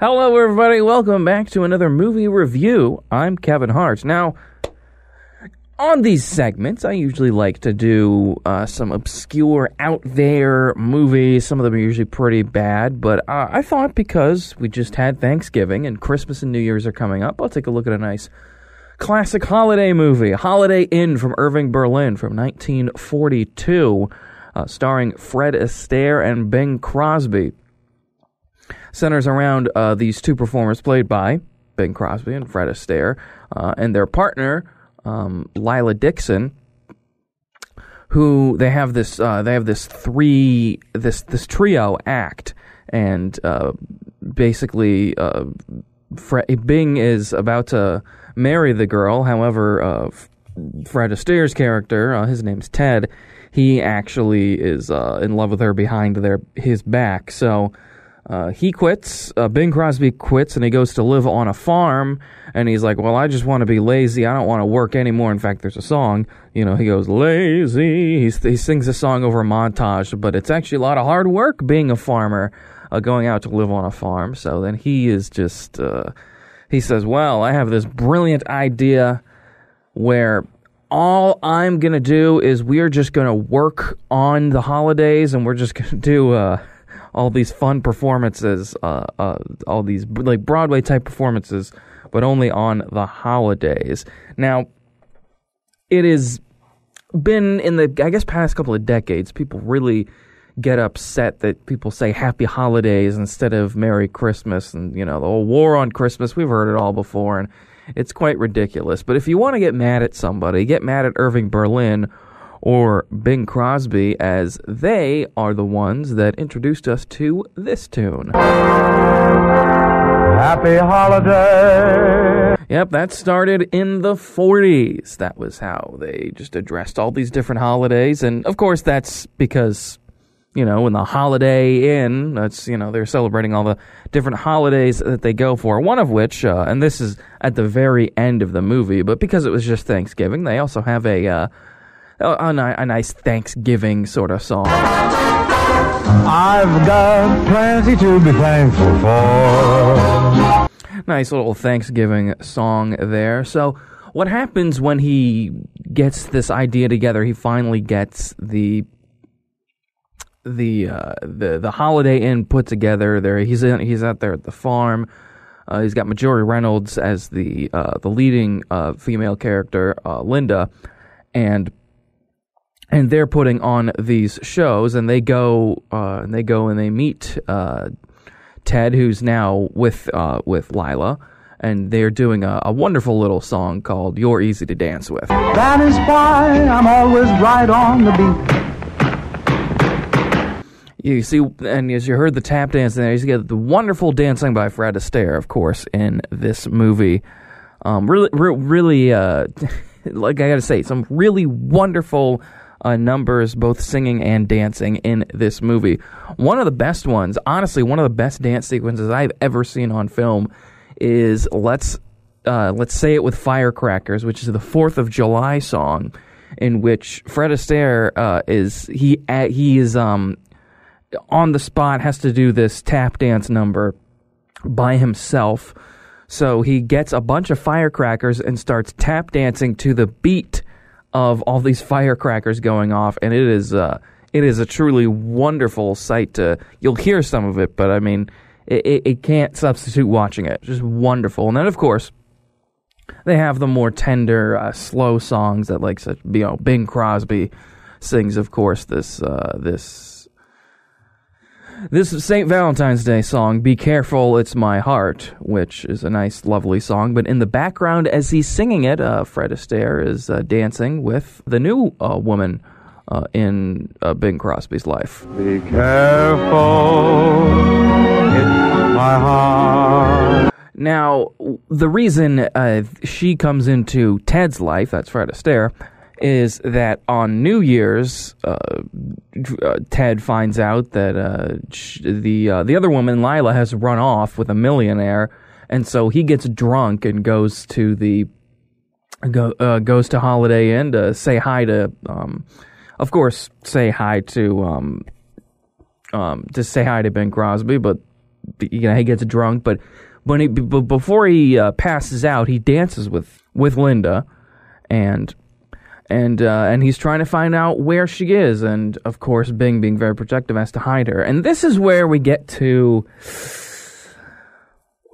Hello, everybody. Welcome back to another movie review. I'm Kevin Hart. Now, on these segments, I usually like to do uh, some obscure, out there movies. Some of them are usually pretty bad, but uh, I thought because we just had Thanksgiving and Christmas and New Year's are coming up, I'll take a look at a nice classic holiday movie, Holiday Inn from Irving Berlin from 1942, uh, starring Fred Astaire and Bing Crosby. Centers around uh, these two performers played by Bing Crosby and Fred Astaire uh, and their partner um, Lila Dixon, who they have this uh, they have this three this this trio act, and uh, basically uh, Fre- Bing is about to marry the girl. However, uh, Fred Astaire's character, uh, his name's Ted, he actually is in love with her behind their his back. So uh, he quits. Uh, Crosby quits and he goes to live on a farm. And he's like, Well, I just want to be lazy. I don't want to work anymore. In fact, there's a song. You know, he goes, Lazy. He's, he sings a song over a montage, but it's actually a lot of hard work being a farmer, uh, going out to live on a farm. So then he is just, uh, he says, Well, I have this brilliant idea where all I'm to do is we're just to work on the holidays and we're just to do, uh, all these fun performances, uh, uh, all these like Broadway type performances, but only on the holidays. Now, it has been in the I guess past couple of decades, people really get upset that people say Happy Holidays instead of Merry Christmas, and you know the whole war on Christmas. We've heard it all before, and it's quite ridiculous. But if you want to get mad at somebody, get mad at Irving Berlin or Bing Crosby, as they are the ones that introduced us to this tune. Happy holiday. Yep, that started in the 40s. That was how they just addressed all these different holidays. And of course, that's because, you know, in the Holiday Inn, that's, you know, they're celebrating all the different holidays that they go for. One of which, uh, and this is at the very end of the movie, but because it was just Thanksgiving, they also have a, uh, a, a, nice Thanksgiving sort of song. I've got plenty to be thankful for. Nice little Thanksgiving song there. So, what happens when he gets this idea together? He finally gets the the uh, the the Holiday Inn put together. There, he's in, he's out there at the farm. Uh, he's got Marjorie Reynolds as the uh, the leading uh, female character, uh, Linda, and and they're putting on these shows, and they go uh, and they go and they meet uh, Ted, who's now with uh, with Lila, and they're doing a, a, wonderful little song called "You're Easy to Dance With." That is why I'm always right on the beat. You see, and as you heard the tap dance there, you get the wonderful dancing by Fred Astaire, of course, in this movie. Um, really, really, uh, like I got to say, some really wonderful uh, numbers, both singing and dancing, in this movie. One of the best ones, honestly, one of the best dance sequences I've ever seen on film is let's uh, let's say it with firecrackers, which is the Fourth of July song, in which Fred Astaire uh, is he he is um, on the spot has to do this tap dance number by himself. So he gets a bunch of firecrackers and starts tap dancing to the beat of all these firecrackers going off, and it is uh, it is a truly wonderful sight. To you'll hear some of it, but I mean, it, it, it can't substitute watching it. Just wonderful, and then of course. They have the more tender, uh, slow songs that, like, such, you know, Bing Crosby sings. Of course, this uh, this this St. Valentine's Day song, Be Careful, It's My Heart, which is a nice, lovely song. But in the background, as he's singing it, uh, Fred Astaire is uh, dancing with the new uh, woman uh, in uh, Bing Crosby's life. Be careful, it's my heart. Now, the reason uh, she comes into Ted's life, that's Fred Astaire, is that on New Year's, uh, uh, Ted finds out that uh, the uh, the other woman, Lila, has run off with a millionaire, and so he gets drunk and goes to the go, uh, goes to Holiday Inn to say hi to, um, of course, say hi to um, um, to say hi to Bing Crosby, but you know he gets drunk, but when he b- before he uh, passes out, he dances with with Linda, and and uh, and he's trying to find out where she is, and of course, Bing being very protective has to hide her, and this is where we get to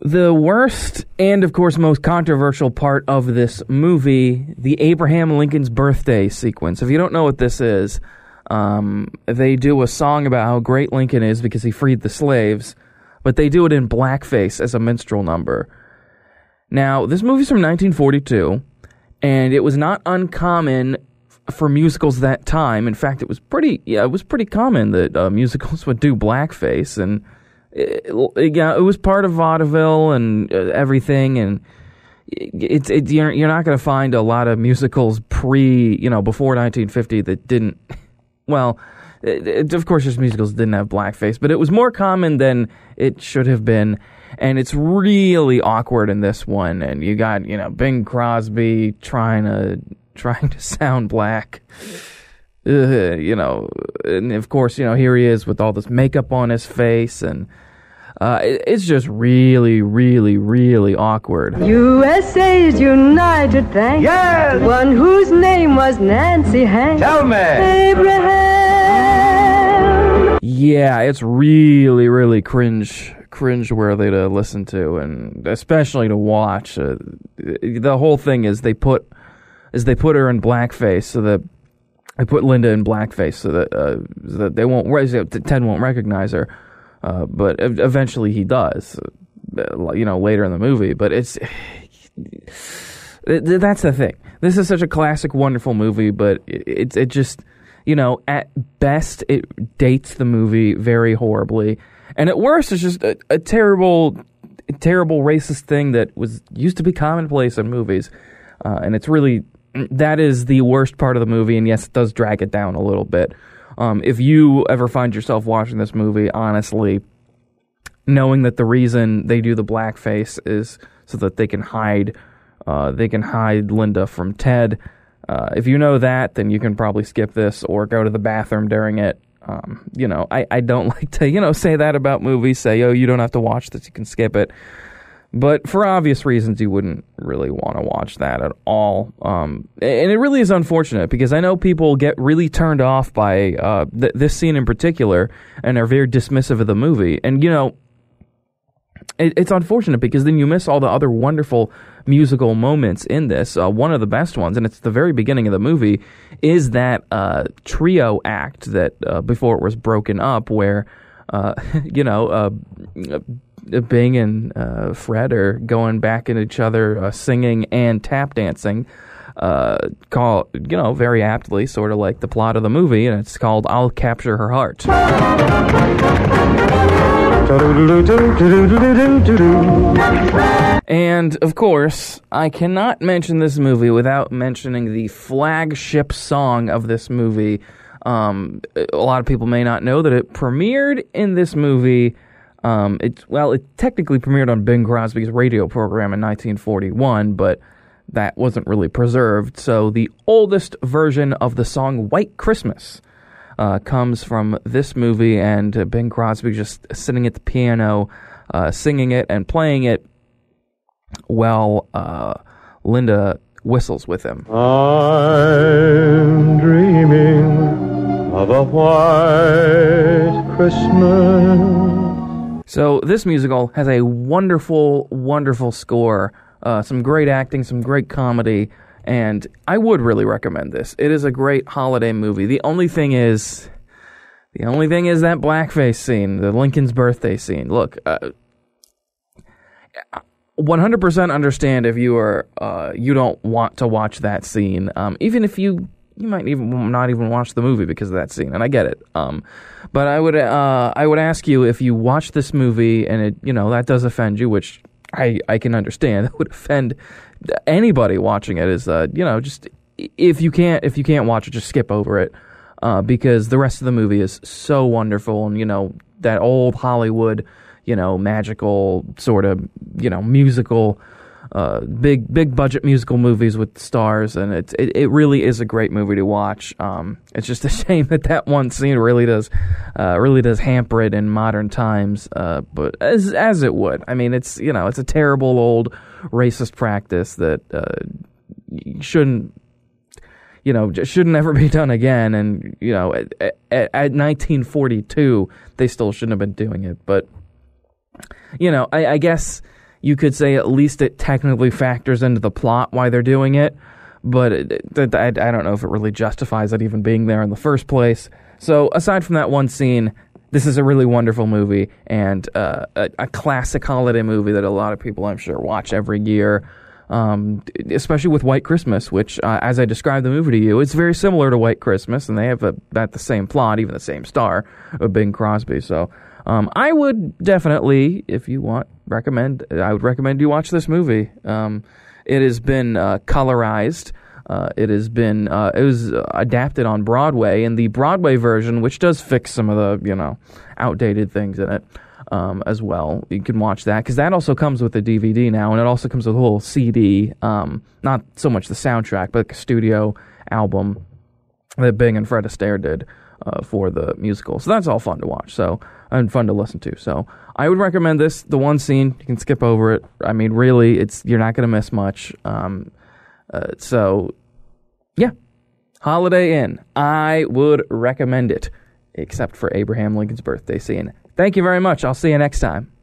the worst and of course most controversial part of this movie the abraham lincoln's birthday sequence. If you don't know what this is um, they do a song about how great lincoln is because he freed the slaves but they do it in blackface as a minstrel number. Now this movie's from 1942 and it was not uncommon for musicals that time. In fact it was pretty yeah it was pretty common that uh, musicals would do blackface. And it, yeah, it was part of vaudeville and uh, everything, and it's it, you're you're not going to find a lot of musicals pre you know before 1950 that didn't. Well, it, of course, just musicals didn't have blackface, but it was more common than it should have been, and it's really awkward in this one. And you got you know Bing Crosby trying to trying to sound black. Uh, you know, and of course, you know, here he is with all this makeup on his face, and uh, it, it's just really, really, really awkward. USA's United Thanks. Yes! One whose name was Nancy Hanks. Tell me! Abraham. Yeah, it's really, really cringe, cringe worthy to listen to, and especially to watch. Uh, the whole thing is they put is they put her in blackface so that they put Linda in blackface so that uh, so that they won't Ted won't recognize her. Uh, but eventually he does, uh, you know, later in the movie. But it's that's the thing. This is such a classic, wonderful movie, but it it just you know at best it dates the movie very horribly, and at worst it's just a, a terrible, terrible racist thing that was used to be commonplace in movies, uh, and it's really that is the worst part of the movie, and yes, it does drag it down a little bit. Um, if you ever find yourself watching this movie, honestly, knowing that the reason they do the blackface is so that they can hide, uh, they can hide Linda from Ted. Uh, if you know that, then you can probably skip this or go to the bathroom during it. Um, you know, I, I don't like to, you know, say that about movies. Say, oh, you don't have to watch this, you can skip it. But for obvious reasons, you wouldn't really want to watch that at all. Um, and it really is unfortunate because I know people get really turned off by uh, th- this scene in particular and are very dismissive of the movie. And, you know, it, it's unfortunate because then you miss all the other wonderful musical moments in this. Uh, one of the best ones, and it's the very beginning of the movie, is that uh, trio act that uh, before it was broken up where. Uh, you know, uh, Bing and uh, Fred are going back at each other, uh, singing and tap dancing. Uh, call you know very aptly, sort of like the plot of the movie, and it's called "I'll Capture Her Heart." And of course, I cannot mention this movie without mentioning the flagship song of this movie. Um, a lot of people may not know that it premiered in this movie um, it well, it technically premiered on Bing Crosby's radio program in 1941, but that wasn't really preserved. So the oldest version of the song "White Christmas" uh, comes from this movie, and uh, Bing Crosby just sitting at the piano, uh, singing it and playing it while uh, Linda whistles with him. I'm dreaming of a white Christmas. So this musical has a wonderful, wonderful score, uh, some great acting, some great comedy, and I would really recommend this. It is a great holiday movie. The only thing is, the only thing is that blackface scene, the Lincoln's birthday scene. Look, uh, 100% understand if you are uh, you don't want to watch that scene, um, even if you you might even not even watch the movie because of that scene, and I get it. Um, but I would uh, I would ask you if you watch this movie and it you know that does offend you, which I I can understand. That would offend anybody watching it. Is uh, you know just if you can't if you can't watch it, just skip over it uh, because the rest of the movie is so wonderful, and you know that old Hollywood, you know magical sort of you know musical uh, big big budget musical movies with stars, and it's it, it really is a great movie to watch. Um, it's just a shame that that one scene really does uh, really does hamper it in modern times, uh, but as as it would. I mean, it's you know it's a terrible old racist practice that uh, shouldn't you know shouldn't ever be done again. And you know at, at, at 1942 they still shouldn't have been doing it, but you know I, I guess you could say at least it technically factors into the plot why they're doing it, but it, it, I, don't know if it really justifies it even being there in the first place. So aside from that one scene, this is a really wonderful movie and uh, a, a, classic holiday movie that a lot of people, I'm sure, watch every year. Um, especially with White Christmas, which, uh, as I described the movie to you, it's very similar to White Christmas, and they have a, about the same plot, even the same star, of Bing Crosby. So um, I would definitely, if you want, recommend. I would recommend you watch this movie. Um, it has been uh, colorized. Uh, it has been uh, it was adapted on Broadway, and the Broadway version, which does fix some of the you know outdated things in it um, as well. You can watch that because that also comes with a DVD now, and it also comes with a whole CD. Um, not so much the soundtrack, but like a studio album that Bing and Fred Astaire did uh, for the musical. So that's all fun to watch. So and fun to listen to. So I would recommend this. The one scene you can skip over it. I mean, really, it's you're not going to miss much. Um, uh, so yeah, Holiday Inn. I would recommend it, except for Abraham Lincoln's birthday scene. Thank you very much. I'll see you next time.